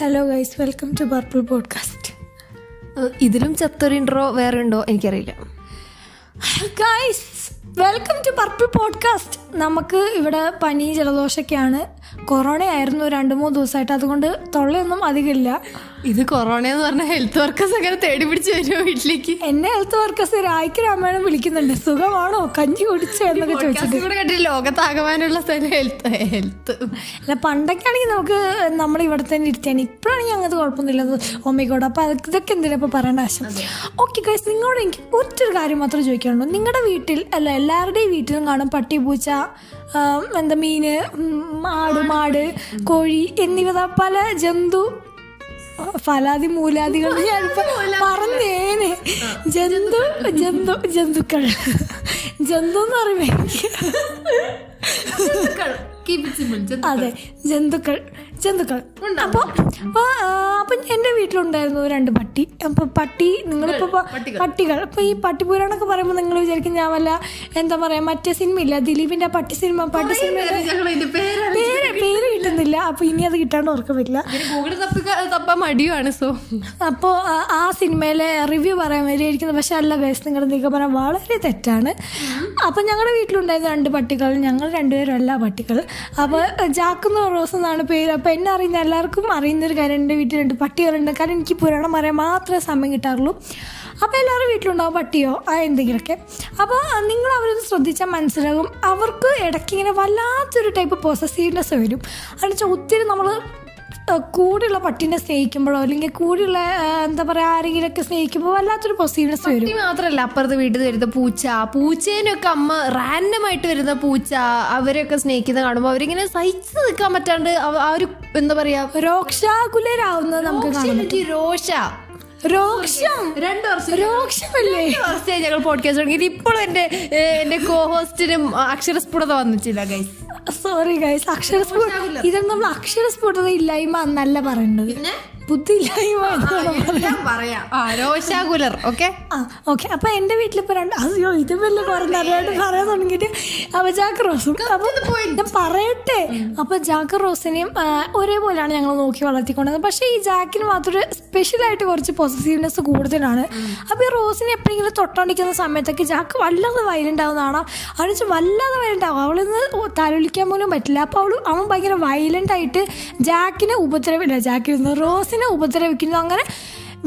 Hello guys welcome to purple podcast ഇതിലും ചത്തൊരു intro വേറെ ഉണ്ടോ? എനിക്കറിയില്ല. Guys welcome to purple podcast നമുക്ക് ഇവിടെ പനി ജലദോഷമൊക്കെയാണ്. കൊറോണ ആയിരുന്നു രണ്ട് മൂന്ന് ദിവസമായിട്ട്. അതുകൊണ്ട് തൊള്ളയൊന്നും അധികമില്ല. ഇത് കൊറോണ എന്ന് പറഞ്ഞ ഹെൽത്ത് വർക്കേഴ്സ് അങ്ങനെ തേടി പിടിച്ച് വരുമോ വീട്ടിലേക്ക്? എന്നെ ഹെൽത്ത് വർക്കേഴ്സ് രായ്ക്ക് രാമായണം വിളിക്കുന്നുണ്ട്. സുഖമാണോ? കഞ്ഞി കുടിച്ചോ എന്നൊക്കെ ചോദിച്ചിട്ട്. ലോകത്താകമാനുള്ള സ്ഥലം ഹെൽത്ത് ഹെൽത്ത് അല്ല പണ്ടൊക്കെ ആണെങ്കിൽ നമുക്ക് നമ്മൾ ഇവിടെ തന്നെ ഇരുത്തിയാണ് ഇപ്പോഴാണെങ്കിൽ അങ്ങനത്തെ കുഴപ്പമൊന്നുമില്ല. ഒമ്മയ്ക്കോട് അപ്പൊ ഇതൊക്കെ എന്തിനാ ഇപ്പൊ പറയേണ്ട ആവശ്യം? ഓക്കെ ഗൈസ് നിങ്ങളോട് എനിക്ക് ഒറ്റൊരു കാര്യം മാത്രം ചോദിക്കാനുള്ളൂ. നിങ്ങളുടെ വീട്ടിൽ അല്ല എല്ലാവരുടെയും വീട്ടിലും കാണും പട്ടി പൂച്ച എന്താ മീന് മാട് ആട് മാട് കോഴി എന്നിവ പല ജന്തു ഫലാദി മൂലാദികൾ പറഞ്ഞേനെ. ജന്തു ജന്തു ജന്തുക്കൾ. ജന്തു എന്ന് പറയുമ്പോ എനിക്ക് അതെ ജന്തുക്കൾ. ജന്തുക്കൾ. അപ്പൊ അപ്പൊ ആ, അപ്പൊ എന്റെ വീട്ടിലുണ്ടായിരുന്നു രണ്ട് പട്ടി. അപ്പൊ പട്ടി നിങ്ങളിപ്പോ പട്ടികൾ അപ്പൊ ഈ പട്ടി പുരാണൊക്കെ പറയുമ്പോൾ നിങ്ങൾ വിചാരിക്കും ഞാൻ വല്ല എന്താ പറയാ മറ്റേ സിനിമ ഇല്ല? ദിലീപിന്റെ പട്ടി സിനിമ പട്ടി സിനിമ പേര് പേര് കിട്ടുന്നില്ല. അപ്പൊ ഇനി അത് കിട്ടാണ്ട് ഓർക്കുന്നില്ല തപ്പാൻ മടിയുമാണ് സോ. അപ്പോൾ ആ സിനിമയിലെ റിവ്യൂ പറയാൻ വരികയായിരിക്കുന്നത് പക്ഷെ അല്ല ബേസ് നിങ്ങളുടെ നിഗമനം വളരെ തെറ്റാണ്. അപ്പം ഞങ്ങളുടെ വീട്ടിലുണ്ടായിരുന്ന രണ്ട് പട്ടികൾ. ഞങ്ങൾ രണ്ടുപേരും അല്ല പട്ടികൾ അപ്പോൾ ജാക്കുന്ന റോസ് എന്നാണ് പേര്? അപ്പോൾ എന്നെ അറിയുന്ന എല്ലാവർക്കും അറിയുന്നൊരു കാര്യം എന്റെ വീട്ടിൽ രണ്ട് പട്ടികളുണ്ട്. കാരണം എനിക്ക് പുരാണം പറയാൻ മാത്രമേ സമയം കിട്ടാറുള്ളൂ. അപ്പോൾ എല്ലാവരും വീട്ടിലുണ്ടാവും പട്ടിയോ? എന്തെങ്കിലുമൊക്കെ. അപ്പോൾ നിങ്ങൾ അവരൊന്ന് ശ്രദ്ധിച്ചാൽ മനസ്സിലാകും. അവർക്ക് ഇടയ്ക്ക് ഇങ്ങനെ വല്ലാത്തൊരു ടൈപ്പ് പോസസീവ്നെസ് വരും. അതെന്ന് വെച്ചാൽ ഒത്തിരി നമ്മൾ കൂടെയുള്ള പട്ടീനെ സ്നേഹിക്കുമ്പോഴോ അല്ലെങ്കിൽ കൂടെയുള്ള എന്താ പറയുക ആരെങ്കിലുമൊക്കെ സ്നേഹിക്കുമ്പോൾ വല്ലാത്തൊരു പോസിറ്റീവ്നെസ് വരും. പട്ടി മാത്രല്ല അപ്പുറത്ത് വീട്ടിൽ വരുന്ന പൂച്ച പൂച്ചേനൊക്കെ അമ്മ റാൻഡം ആയിട്ട് വരുന്ന പൂച്ച അവരെയൊക്കെ സ്നേഹിക്കുന്നത് കാണുമ്പോൾ അവരിങ്ങനെ സഹിച്ചു നിൽക്കാൻ പറ്റാണ്ട് ആ ഒരു എന്താ പറയാ രോക്ഷാകുലരാവുന്നത് നമുക്ക് രോഷ രോക്ഷം. രണ്ട് വർഷം. രോക്ഷമല്ലേ? ഞങ്ങൾ പോഡ്കാസ്റ്റ് തുടങ്ങിയത് ഇപ്പോഴും എന്റെ എന്റെ കോഹോസ്റ്റിനും അക്ഷരസ്ഫുടത വന്നിട്ടില്ല ഗൈസ് സോറി ഗൈസ് അക്ഷര അക്ഷരസ്ഫുട ഇതൊന്നും നമ്മൾ അക്ഷര അക്ഷരസ്ഫുടത ഇല്ലായ്മ എന്നല്ല പറയുന്നത് ബുദ്ധി ഇല്ലായ്മ എന്നാണ് പറയുന്നത് പറയാം. രോശാകുലർ ഓക്കെ? ആ ഓക്കെ. അപ്പൊ എന്റെ വീട്ടിലിപ്പോ രണ്ട് അയ്യോ ഇത് വല്ല പറഞ്ഞ അറിയാണ്ട് പറയാൻ തുടങ്ങിയിട്ട് അപ്പൊ ജാക്ക് റോസും അപ്പൊ ഞാൻ പറയട്ടെ. അപ്പൊ ജാക്ക് റോസിനെയും ഒരേപോലെയാണ് ഞങ്ങൾ നോക്കി വളർത്തിക്കൊണ്ടത് പക്ഷെ ഈ ജാക്കിന് മാത്രം സ്പെഷ്യൽ ആയിട്ട് കുറച്ച് പോസിറ്റീവ്നെസ് കൂടുതലാണ്. അപ്പൊ ഈ റോസിനെ എപ്പോഴെങ്കിലും തൊട്ടണ്ടിക്കുന്ന സമയത്തൊക്കെ ജാക്ക് വല്ലാതെ വയലന്റ് ആവുന്നതാണ്? അവന് വല്ലാതെ വയലന്റ് ആവും. അവളിന്ന് തലൊലിക്കാൻ പോലും പറ്റില്ല. അപ്പൊ അവൾ അവൻ ഭയങ്കര വയലന്റ് ആയിട്ട് ജാക്കിനെ ഉപദ്രവില്ല. ജാക്കിന് റോസിനെ ഉപദ്രവിക്കുന്നു അങ്ങനെ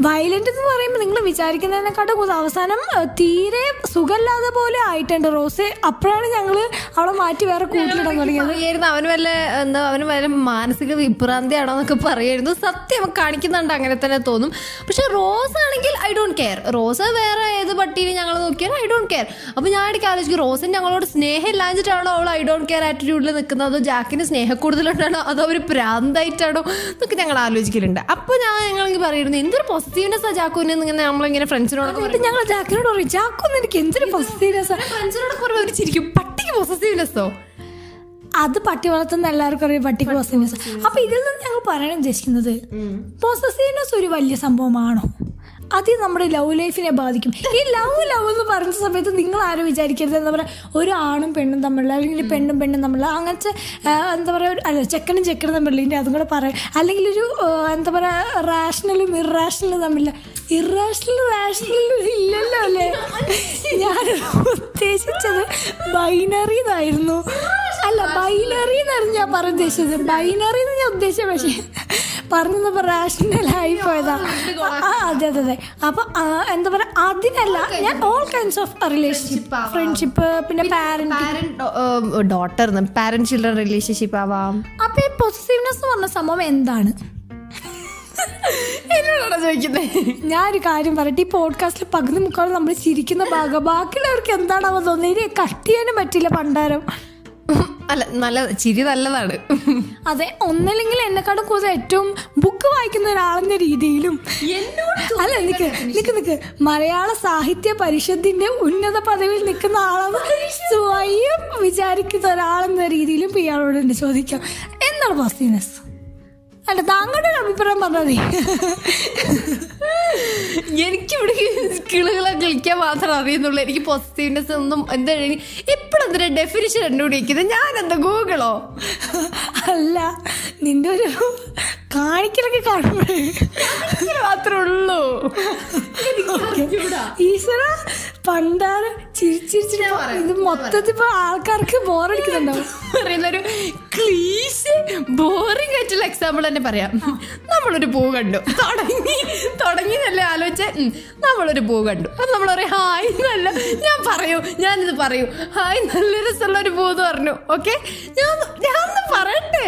വയലന്റ് എന്ന് പറയുമ്പോൾ നിങ്ങൾ വിചാരിക്കുന്നതിനെക്കാട്ടും കൂടുതൽ അവസാനം തീരെ സുഖമില്ലാതെ പോലെ ആയിട്ടുണ്ട് റോസ്. അപ്പോഴാണ് ഞങ്ങൾ അവളെ മാറ്റി വേറെ കൂട്ടിലിടാൻ തുടങ്ങിയത്. അവന് വല്ല എന്താ അവന് വല്ല മാനസിക വിഭ്രാന്തിയാണോ എന്നൊക്കെ പറയായിരുന്നു സത്യം കാണിക്കുന്നുണ്ട് അങ്ങനെ തന്നെ തോന്നും. പക്ഷെ റോസ് ആണെങ്കിൽ ഐ ഡോണ്ട് കെയർ റോസ് വേറെ ഏത് പട്ടീനെ ഞങ്ങൾ നോക്കിയാലും ഐ ഡോണ്ട് കെയർ അപ്പൊ ഞാൻ ഇടയ്ക്ക് ആലോചിക്കും റോസിന് ഞങ്ങളോട് സ്നേഹം ഇല്ലാഞ്ഞിട്ടാണോ അവൾ ഐ ഡോണ്ട് കെയർ ആറ്റിറ്റ്യൂഡിൽ നിൽക്കുന്നത് അതോ ജാക്കിന് സ്നേഹം കൂടുതലുണ്ടാണോ അതോ അവർ പ്രാന്തായിട്ടാണോ എന്നൊക്കെ ഞങ്ങൾ ആലോചിക്കലുണ്ട്. അപ്പൊ ഞാൻ ഞങ്ങൾ പറയുന്നത് എന്തൊരു പോസിറ്റീവ്നെസ് ജാക്കുവിനെ ഇങ്ങനെ നമ്മളിങ്ങനെ ഫ്രണ്ട്സിനോട് ഞങ്ങൾ ജാക്കിനോട് പറയും ജാക്കൊന്നും എനിക്ക് എന്തൊരു പോസിറ്റീവ്നെസ് ഫ്രണ്ട്സിനോട് പറയുമ്പോൾ അവർ ചിരിക്കും. പട്ടിക്ക് പോസിറ്റീവ്നെസ്സോ അത് പട്ടി വളർത്തുന്ന എല്ലാവർക്കും അറിയാം പട്ടിക്ക് പോസിറ്റീവ്നെസ് അപ്പൊ ഇതിൽ നിന്ന് ഞങ്ങൾ പറയാൻ ഉദ്ദേശിക്കുന്നത് പോസിറ്റീവ്നെസ് ഒരു വലിയ സംഭവമാണോ? അത് നമ്മുടെ ലവ് ലൈഫിനെ ബാധിക്കും. ഈ ലവ് ലവ് എന്ന് പറയുന്ന സമയത്ത് നിങ്ങൾ ആരും വിചാരിക്കരുത്. എന്താ പറയുക ഒരു ആണും പെണ്ണും തമ്മിലുള്ള അല്ലെങ്കിൽ പെണ്ണും പെണ്ണും തമ്മിലുള്ള അങ്ങനത്തെ എന്താ പറയുക അല്ല ചെക്കനും ചെക്കനും തമ്മിലുള്ള ഇനി അതും കൂടെ പറയാം. അല്ലെങ്കിൽ ഒരു എന്താ പറയുക റാഷണലും ഇറാഷണലും തമ്മിലുള്ള ഇറാഷണൽ റാഷണലും ഇല്ലല്ലോ അല്ലേ? ഞാൻ ഉദ്ദേശിച്ചത് ബൈനറി എന്നായിരുന്നു. അല്ല ബൈനറി എന്നായിരുന്നു ഞാൻ പറഞ്ഞ ഉദ്ദേശിച്ചത് ബൈനറി എന്ന് ഞാൻ ഉദ്ദേശിച്ച പക്ഷേ പറഞ്ഞപ്പോ റാഷണലായി പോയതാ. ആ, അതെ അതെ അതെ. അപ്പൊ എന്താ പറയാ അതിനല്ല ഞാൻ all kinds of relationship friendship പിന്നെ parent daughter parent children relationship ആവാം. അപ്പൊ ഈ പൊസസീവ്നെസ് എന്ന് പറഞ്ഞ സംഭവം എന്താണ്? എന്നോടാണോ ചോദിക്കുന്നത് ഞാനൊരു കാര്യം പറയട്ടെ ഈ പോഡ്കാസ്റ്റിൽ പകുതി മുക്കാളും നമ്മൾ ചിരിക്കുന്ന ഭാഗം ബാക്കിയുള്ളവർക്ക് എന്താണാവോ ഇനി കട്ട് ചെയ്യാനും പറ്റില്ല പണ്ടാരം. അല്ല നല്ല ചിരി നല്ലതാണ്. അതെ ഒന്നല്ലെങ്കിൽ എന്നെക്കാട്ടും കൂടുതൽ ഏറ്റവും ബുക്ക് വായിക്കുന്ന ഒരാളെന്ന രീതിയിലും. അല്ല നിക്ക് നിക്ക് നിക്ക്. മലയാള സാഹിത്യ പരിഷത്തിന്റെ ഉന്നത പദവിയിൽ നിൽക്കുന്ന ആളാണ് സ്വയം വിചാരിക്കുന്ന ഒരാളെന്ന രീതിയിലും ഇയാളോട് ചോദിക്കാം. എന്താണ് പോസിറ്റീവ്നെസ് അല്ല താങ്കളുടെ ഒരു അഭിപ്രായം പറഞ്ഞാൽ മതി. എനിക്കിവിടെ സ്കിളുകളെ കളിക്കാൻ മാത്രം അറിയുന്നുള്ളൂ. എനിക്ക് പോസിറ്റീവ്നെസ് ഒന്നും എന്താ എപ്പോഴും എന്തിനാ ഡെഫിനിഷൻ കണ്ടുപിടിക്കുന്നത്? ഞാൻ എന്താ ഗൂഗിളോ? അല്ല നിന്റെ ഒരു കാണിക്കലൊക്കെ കാണുമ്പോഴേ. മാത്രമേ ഉള്ളൂ. ഈശ്വര പണ്ടാറ് ചിരിച്ചിരിച്ചിട്ട് ഇത് മൊത്തത്തിൽ ഇപ്പൊ ആൾക്കാർക്ക് ബോറടിക്കുന്നുണ്ടാവും പറയുന്നൊരു ക്ലീശ് ബോറിംഗ് ആയിട്ടുള്ള എക്സാമ്പിൾ തന്നെ പറയാം. നമ്മളൊരു പൂ കണ്ടു. തുടങ്ങി തുടങ്ങി നല്ല ആലോചിച്ച് നമ്മളൊരു പൂ കണ്ടു. അപ്പൊ നമ്മൾ പറയും ഹായ് നല്ല ഞാൻ പറയൂ ഞാനിത് പറയൂ. ഹായ് നല്ല രസമുള്ള ഒരു പൂ എന്ന് പറഞ്ഞു. ഓക്കെ? ഞാൻ ഞാൻ പറയട്ടെ?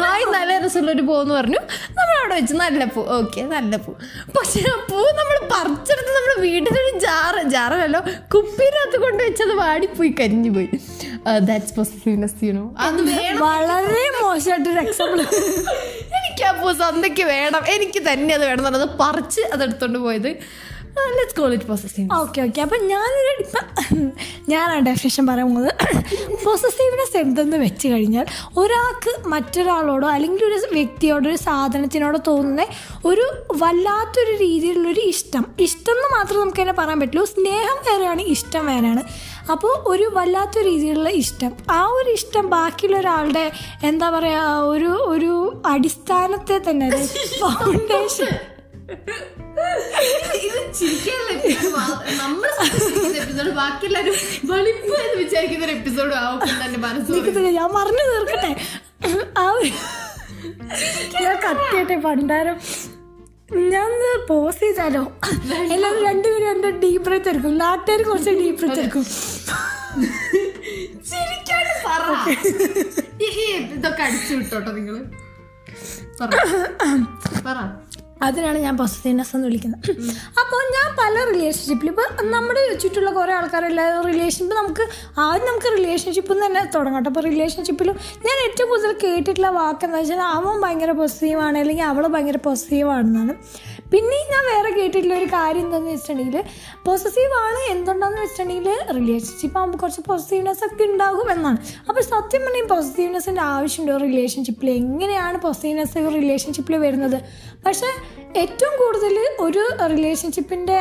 ഹായ് നല്ല രസമുള്ള ഒരു പൂ എന്ന് പറഞ്ഞു. നമ്മൾ അവിടെ വെച്ച് നല്ല പൂ. ഓക്കെ നല്ല പൂ. പക്ഷെ ആ പൂ നമ്മൾ പറിച്ചെടുത്ത് നമ്മുടെ വീട്ടിലൊരു ജാറ് ജാറല്ലോ കുപ്പിനകത്ത് കൊണ്ട് വെച്ചത് വാടിപ്പോയി കരിഞ്ഞു പോയി ദാറ്റ്സ് പോസിറ്റീവ്നെസ് അത് വളരെ മോശമായിട്ടൊരു എക്സാമ്പിൾ എനിക്ക് ആ പൂ സന്ധ്യക്ക് വേണം. എനിക്ക് തന്നെ അത് വേണം എന്നുള്ളത് പറിച്ച് അത് എടുത്തോണ്ട് പോയത് ലെറ്റ്സ് ഓക്കെ ഓക്കെ അപ്പം ഞാനൊരു ഇപ്പം ഞാനാണ് ഡെഫിനേഷൻ പറയാൻ പോകുന്നത്. പോസസീവ്നെസ് എന്തെന്ന് വെച്ച് കഴിഞ്ഞാൽ ഒരാൾക്ക് മറ്റൊരാളോടോ അല്ലെങ്കിൽ ഒരു വ്യക്തിയോടോ ഒരു സാധനത്തിനോടോ തോന്നുന്ന ഒരു വല്ലാത്തൊരു രീതിയിലുള്ളൊരു ഇഷ്ടം. ഇഷ്ടം എന്ന് മാത്രം നമുക്ക് തന്നെ പറയാൻ പറ്റുള്ളൂ. സ്നേഹം വേറെയാണ് ഇഷ്ടം വേറെയാണ്. അപ്പോൾ ഒരു വല്ലാത്ത രീതിയിലുള്ള ഇഷ്ടം. ആ ഒരു ഇഷ്ടം ബാക്കിയുള്ള ഒരാളുടെ എന്താ പറയുക ഒരു ഒരു അടിസ്ഥാനത്തെ തന്നെ ഫൗണ്ടേഷൻ ഇത് ചിരിക്കാനുള്ള ഞാൻ പറഞ്ഞു തീർക്കട്ടെ. ആ ഒരു ഞാൻ കത്തിയട്ടെ പണ്ടാരം. ഞാൻ പോസ് ചെയ്താലോ? എല്ലാവരും രണ്ടുപേരും എന്റെ ഡീപ് ബ്രത്ത് എടുക്കും. നാട്ടുകാർ കുറച്ച് ഡീപ് ബ്രത്ത് എടുക്കും. ഇതൊക്കെ അടിച്ചു വിട്ടോട്ടോ നിങ്ങൾ. പറ. അതിനാണ് ഞാൻ പോസിറ്റീവ്നെസ് എന്ന് വിളിക്കുന്നത്. അപ്പോൾ ഞാൻ പല റിലേഷൻഷിപ്പിൽ ഇപ്പോൾ നമ്മുടെ ചുറ്റുള്ള കുറേ ആൾക്കാരെല്ലാം റിലേഷൻഷിപ്പ് നമുക്ക് ആദ്യം നമുക്ക് റിലേഷൻഷിപ്പ് തന്നെ തുടങ്ങട്ടെ അപ്പോൾ റിലേഷൻഷിപ്പിലും ഞാൻ ഏറ്റവും കൂടുതൽ കേട്ടിട്ടുള്ള വാക്കെന്ന് വെച്ചാൽ അവൻ ഭയങ്കര പോസിറ്റീവാണ് അല്ലെങ്കിൽ അവൾ ഭയങ്കര പോസിറ്റീവാണെന്നാണ് പിന്നെ ഞാൻ വേറെ കേട്ടിട്ടുള്ള ഒരു കാര്യം എന്താണെന്ന് വെച്ചിട്ടുണ്ടെങ്കിൽ പോസിറ്റീവ് ആണ് എന്തുണ്ടെന്ന് വെച്ചിട്ടുണ്ടെങ്കിൽ റിലേഷൻഷിപ്പ് ആകുമ്പോൾ കുറച്ച് പോസിറ്റീവ്നെസ് ഒക്കെ ഉണ്ടാകും എന്നാണ്. അപ്പോൾ സത്യം പറഞ്ഞാൽ പോസിറ്റീവ്നെസ്സിന്റെ ആവശ്യമുണ്ടോ റിലേഷൻഷിപ്പിൽ എങ്ങനെയാണ് പോസിറ്റീവ്നെസ് റിലേഷൻഷിപ്പിൽ വരുന്നത്? പക്ഷേ ഏറ്റവും കൂടുതൽ ഒരു റിലേഷൻഷിപ്പിന്റെ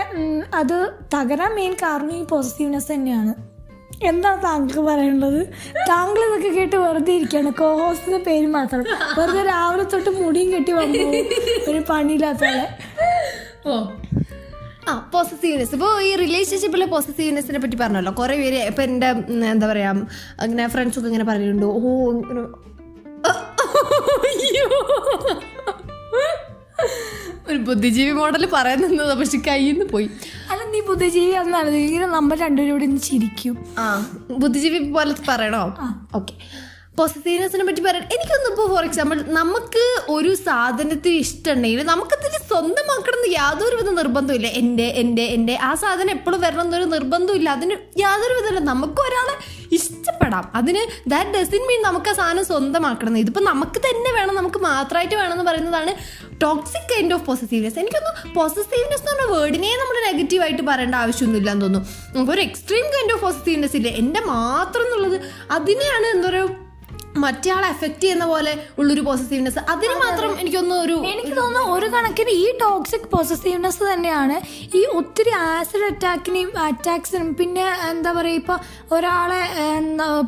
അത് തകരാൻ മെയിൻ കാരണം ഈ പോസിറ്റീവ്നെസ് തന്നെയാണ്. എന്താണ് താങ്കൾക്ക് പറയാനുള്ളത് താങ്കൾ ഇതൊക്കെ കേട്ട് വെറുതെ ഇരിക്കുകയാണ്. കോഹോസിന്റെ പേര് മാത്രം. വെറുതെ രാവിലെ തൊട്ട് മുടിയും കെട്ടി വന്നു. ഒരു പണിയില്ലാത്ത പോലെ ഓ. ആ പോസിറ്റീവ്നെസ് ഇപ്പോൾ ഈ റിലേഷൻഷിപ്പിലെ പോസിറ്റീവ്നെസ്സിനെ പറ്റി പറഞ്ഞല്ലോ. കുറേ പേര് ഇപ്പം എന്റെ എന്താ പറയുക അങ്ങനെ ഫ്രണ്ട്സൊക്കെ ഇങ്ങനെ പറയുന്നുണ്ട്. ഓ. ഒരു ബുദ്ധിജീവി മോഡൽ പറയുന്നത് പക്ഷെ കയ്യിൽ നിന്ന് പോയി. അല്ല നീ ബുദ്ധിജീവി അന്നാണ് നമ്മൾ രണ്ടുപേരും ഇവിടെ നിന്ന് ചിരിക്കും. ആ ബുദ്ധിജീവി പോലെ പറയണോ? ഓക്കെ. പോസിറ്റീവ്നെസ്സിനെ പറ്റി പറയാൻ എനിക്കൊന്നും ഇപ്പോൾ ഫോർ എക്സാമ്പിൾ നമുക്ക് ഒരു സാധനത്തിന് ഇഷ്ടമുണ്ടെങ്കിൽ നമുക്കതിന് സ്വന്തമാക്കണം എന്ന് യാതൊരു വിധ നിർബന്ധമില്ല എന്റെ എന്റെ എന്റെ ആ സാധനം എപ്പോഴും വരണം എന്നൊരു നിർബന്ധമില്ല അതിന് യാതൊരു വിധമില്ല നമുക്ക് ഒരാളെ ഇഷ്ടപ്പെടാം. അതിന് ദാറ്റ് ഡസൻ മീൻ നമുക്ക് ആ സാധനം സ്വന്തമാക്കണം. ഇതിപ്പോൾ നമുക്ക് തന്നെ വേണം നമുക്ക് മാത്രമായിട്ട് വേണം എന്ന് പറയുന്നതാണ് ടോക്സിക് കൈൻഡ് ഓഫ് പോസിറ്റീവ്നെസ് എനിക്കൊന്നും പോസിറ്റീവ്നെസ് എന്ന് പറഞ്ഞ വേർഡിനെ നമ്മൾ നെഗറ്റീവായിട്ട് പറയേണ്ട ആവശ്യമൊന്നുമില്ല എന്ന് തോന്നുന്നു. നമുക്കൊരു എക്സ്ട്രീം കൈൻഡ് ഓഫ് പോസിറ്റീവ്നെസ് ഇല്ലേ? എന്റെ മാത്രം എന്നുള്ളത് അതിനെയാണ് എന്താ പറയുക മറ്റേ ആളെ എഫക്ട് ചെയ്യുന്ന പോലെ ഉള്ളൊരു പോസിറ്റീവ്നെസ് അതിന് മാത്രം എനിക്കൊന്നും ഒരു എനിക്ക് തോന്നുന്നു ഒരു കണക്കിന് ഈ ടോക്സിക് പോസിറ്റീവ്നെസ് തന്നെയാണ്. ഈ ഒത്തിരി ആസിഡ് അറ്റാക്കിനെയും അറ്റാക്സിനും പിന്നെ എന്താ പറയുക ഇപ്പോൾ ഒരാളെ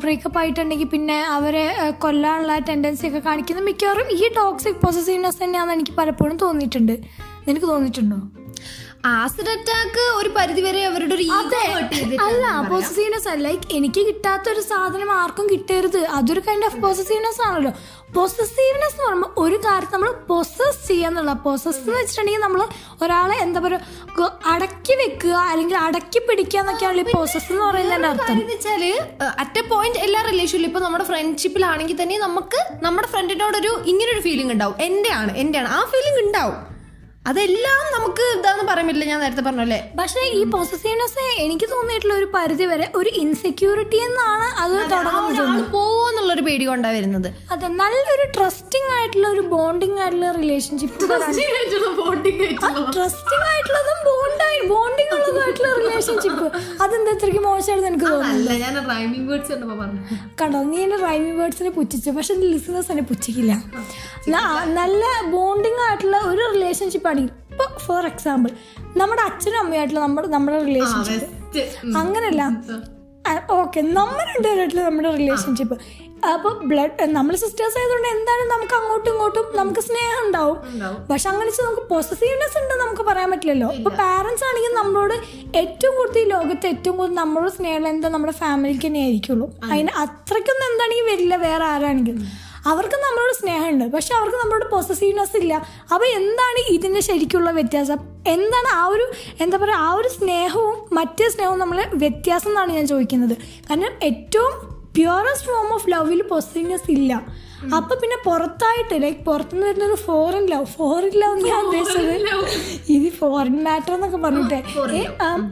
ബ്രേക്കപ്പ് ആയിട്ടുണ്ടെങ്കിൽ പിന്നെ അവരെ കൊല്ലാനുള്ള ടെൻഡൻസി ഒക്കെ കാണിക്കുന്ന മിക്കവാറും ഈ ടോക്സിക് പോസിറ്റീവ്നെസ് തന്നെയാണെന്ന് എനിക്ക് പലപ്പോഴും തോന്നിയിട്ടുണ്ട്. നിനക്ക് തോന്നിയിട്ടുണ്ടോ? ആസിഡ് അറ്റാക്ക് ഒരു പരിധിവരെ അവരുടെ ഒരു അല്ല പോസിറ്റീവ്നെസ് അല്ല. ലൈക്ക് എനിക്ക് കിട്ടാത്ത ഒരു സാധനം ആർക്കും കിട്ടരുത്. അതൊരു കൈൻഡ് ഓഫ് പോസസീവ്നെസ് ആണല്ലോ. പോസസീവ്നെസ് എന്ന് പറയുമ്പോൾ ഒരു കാര്യം നമ്മൾ പൊസസ് ചെയ്യാന്നുള്ള പൊസസ് എന്ന് വെച്ചിട്ടുണ്ടെങ്കിൽ നമ്മൾ ഒരാളെ എന്താ പറയുക അടക്കി വെക്കുക അല്ലെങ്കിൽ അടക്കി പിടിക്കുക എന്നൊക്കെയാണല്ലോ ഈ പൊസസ് എന്ന് പറയുന്നതിന്റെ അർത്ഥം. വെച്ചാൽ അറ്റ് എ പോയിന്റ് എല്ലാ റിലേഷനിലും ഇപ്പൊ നമ്മുടെ ഫ്രണ്ട്ഷിപ്പിലാണെങ്കിൽ തന്നെ നമുക്ക് നമ്മുടെ ഫ്രണ്ടിനോടൊരു ഇങ്ങനൊരു ഫീലിംഗ് ഉണ്ടാവും. എന്റെ ആണ് എന്റെ ആണ് ആ ഫീലിംഗ് ഉണ്ടാവും. അതെല്ലാം നമുക്ക് ഇതാന്ന് പറയാൻ പറ്റില്ല ഞാൻ നേരത്തെ പറഞ്ഞല്ലേ? പക്ഷെ ഈ പൊസസീവ്നെസ് എനിക്ക് തോന്നിയിട്ടുള്ള ഒരു പരിധി വരെ ഒരു ഇൻസെക്യൂരിറ്റി എന്നാണ് അത് തുടങ്ങുന്നത്. പോവോന്നുള്ളൊരു പേടി കൊണ്ടാ വരുന്നത്. അതെ നല്ലൊരു ട്രസ്റ്റിംഗ് ആയിട്ടുള്ള ഒരു ബോണ്ടിങ് ആയിട്ടുള്ള റിലേഷൻഷിപ്പ് ട്രസ്റ്റിംഗ് ആയിട്ടുള്ളതും ബോണ്ടായി ബോണ്ടിങ് ഉള്ളതുമായിട്ടുള്ള റിലേഷൻഷിപ്പ് അതെന്താ ഇത്രയ്ക്ക് മോശമായിട്ട് എനിക്ക് തോന്നുന്നു. കണ്ടോ നീ എന്റെ റൈമിംഗ് വേർഡ്സിനെ പുച്ഛിച്ചു. പക്ഷെ ലിസണേഴ്സ് എന്നെ പുച്ഛിക്കില്ല. നല്ല ബോണ്ടിങ് ആയിട്ടുള്ള ഒരു റിലേഷൻഷിപ്പ് ആണെങ്കിൽ ഇപ്പൊ ഫോർ എക്സാമ്പിൾ നമ്മുടെ അച്ഛനും അമ്മയായിട്ടുള്ള നമ്മുടെ നമ്മുടെ റിലേഷൻഷിപ്പ് അങ്ങനല്ല ഓക്കെ നമ്മൾ രണ്ടുപേരായിട്ടുള്ള നമ്മുടെ റിലേഷൻഷിപ്പ് അപ്പൊ ബ്ലഡ് നമ്മൾ സിസ്റ്റേഴ്സ് ആയതുകൊണ്ട് എന്തായാലും നമുക്ക് അങ്ങോട്ടും ഇങ്ങോട്ടും നമുക്ക് സ്നേഹം ഉണ്ടാവും. പക്ഷെ അങ്ങനെ നമുക്ക് പോസിറ്റീവ്നെസ് ഉണ്ട് നമുക്ക് പറയാൻ പറ്റില്ലല്ലോ. ഇപ്പൊ പാരന്റ്സ് ആണെങ്കിൽ നമ്മളോട് ഏറ്റവും കൂടുതൽ ഈ ലോകത്ത് ഏറ്റവും കൂടുതൽ നമ്മളോട് സ്നേഹം എന്താ നമ്മുടെ ഫാമിലിക്ക് തന്നെ ആയിരിക്കുള്ളൂ അതിന് അത്രയ്ക്കൊന്നും എന്താണെങ്കിൽ വരില്ല വേറെ ആരാണെങ്കിലും. അവർക്ക് നമ്മളോട് സ്നേഹമുണ്ട്. പക്ഷെ അവർക്ക് നമ്മളോട് പോസസീവ്നെസ് ഇല്ല. അപ്പോൾ എന്താണ് ഇതിന്റെ ശരിക്കുള്ള വ്യത്യാസം? എന്താണ് ആ ഒരു എന്താ പറയുക ആ ഒരു സ്നേഹവും മറ്റേ സ്നേഹവും നമ്മൾ വ്യത്യാസം എന്നാണ് ഞാൻ ചോദിക്കുന്നത്. കാരണം ഏറ്റവും പ്യുവറസ്റ്റ് ഫോം ഓഫ് ലവിൽ പോസസീവ്നെസ് ഇല്ല. അപ്പൊ പിന്നെ പുറത്തായിട്ട് ലൈക്ക് പുറത്തുനിന്ന് വരുന്നത് ഫോറിൻ ലവ് ഫോറിൻ ലവ് ഞാൻ ഉദ്ദേശിച്ചത് ഇത് ഫോറിൻ മാറ്റർ എന്നൊക്കെ പറഞ്ഞിട്ടേ.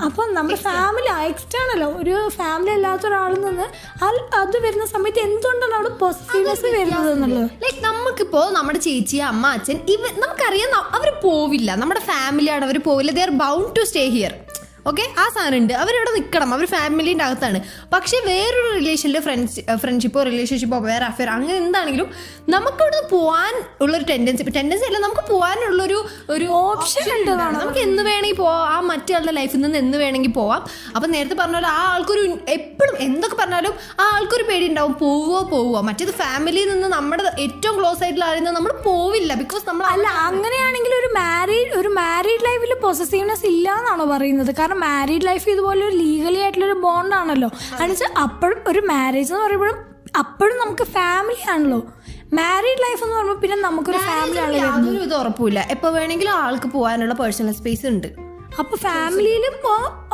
അപ്പൊ നമ്മുടെ ഫാമിലി എക്സ്റ്റേണൽ ഒരു ഫാമിലി അല്ലാത്ത ഒരാളിൽ നിന്ന് അത് വരുന്ന സമയത്ത് എന്തുകൊണ്ടാണ് അവിടെ പോസിറ്റീവ്നെസ് വരുന്നത് എന്നുള്ളത്? ലൈക്ക് നമുക്കിപ്പോ നമ്മുടെ ചേച്ചി അമ്മ അച്ഛൻ ഇവ നമുക്കറിയാം അവർ പോവില്ല. നമ്മുടെ ഫാമിലിയാണ് അവർ പോവില്ല. They are bound to stay here okay ആ സാധനം ഉണ്ട് അവരിവിടെ നിൽക്കണം അവർ ഫാമിലീന്റെ അകത്താണ്. പക്ഷേ വേറൊരു റിലേഷനിൽ ഫ്രണ്ട്സ് ഫ്രണ്ട്ഷിപ്പോ റിലേഷൻഷിപ്പോ വേറെ അഫെയർ അങ്ങനെ എന്താണെങ്കിലും നമുക്കിവിടെ പോകാൻ ഉള്ളൊരു ടെൻഡൻസി ടെൻഡൻസി അല്ല നമുക്ക് പോകാനുള്ളൊരു ഒരു ഓപ്ഷൻ ഉണ്ട്. നമുക്ക് എന്ന് വേണമെങ്കിൽ പോവാം. ആ മറ്റേ ലൈഫിൽ നിന്ന് എന്ന് വേണമെങ്കിൽ പോവാം. അപ്പം നേരത്തെ പറഞ്ഞ പോലെ ആ ആൾക്കൊരു എപ്പോഴും എന്തൊക്കെ പറഞ്ഞാലും ആ ആൾക്കൊരു പേടി ഉണ്ടാവും പോവോ പോവോ. മറ്റേത് ഫാമിലിയിൽ നിന്ന് നമ്മുടെ ഏറ്റവും ക്ലോസ് ആയിട്ടുള്ള ആളിൽ നിന്ന് നമ്മൾ പോവില്ല. ബിക്കോസ് നമ്മൾ അല്ല അങ്ങനെയാണെങ്കിൽ ഒരു മാരീഡ് ഒരു മാരീഡ് ലൈഫിൽ പൊസസീവ്നെസ് ഇല്ല എന്നാണോ പറയുന്നത്? കാരണം മാരീഡ് ലൈഫ് ഇതുപോലെ ഒരു ലീഗലി ആയിട്ടുള്ളൊരു ബോണ്ടാണല്ലോ എന്നുവെച്ചാൽ അപ്പോഴും ഒരു മാരേജ് എന്ന് പറയുമ്പോഴും അപ്പോഴും നമുക്ക് ഫാമിലി ആണല്ലോ. മാരീഡ് ലൈഫ് എന്ന് പറയുമ്പോൾ പിന്നെ നമുക്കൊരു ഫാമിലി ആണല്ലോ യാതൊരു ഇത് ഉറപ്പില്ല എപ്പോൾ വേണമെങ്കിലും ആൾക്ക് പോകാനുള്ള പേഴ്സണൽ സ്പേസ് ഉണ്ട്. അപ്പൊ ഫാമിലിയിലും